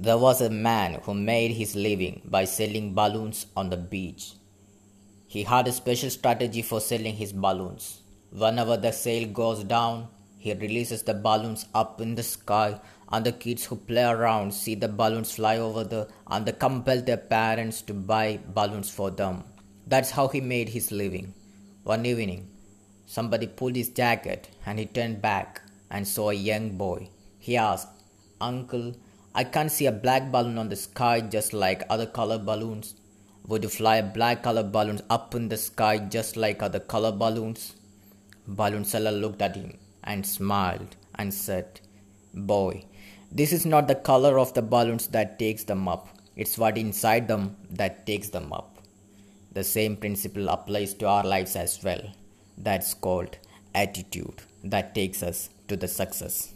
There was a man who made his living by selling balloons on the beach. He had a special strategy for selling his balloons. Whenever the sale goes down, he releases the balloons up in the sky, and the kids who play around see the balloons fly over the and they compel their parents to buy balloons for them. That's how he made his living. One evening, somebody pulled his jacket and he turned back and saw a young boy. He asked, Uncle, I can't see a black balloon on the sky just like other color balloons. Would you fly a black color balloons up in the sky just like other color balloons? Balloon seller looked at him and smiled and said, Boy, this is not the color of the balloons that takes them up. It's what inside them that takes them up. The same principle applies to our lives as well. That's called attitude that takes us to the success.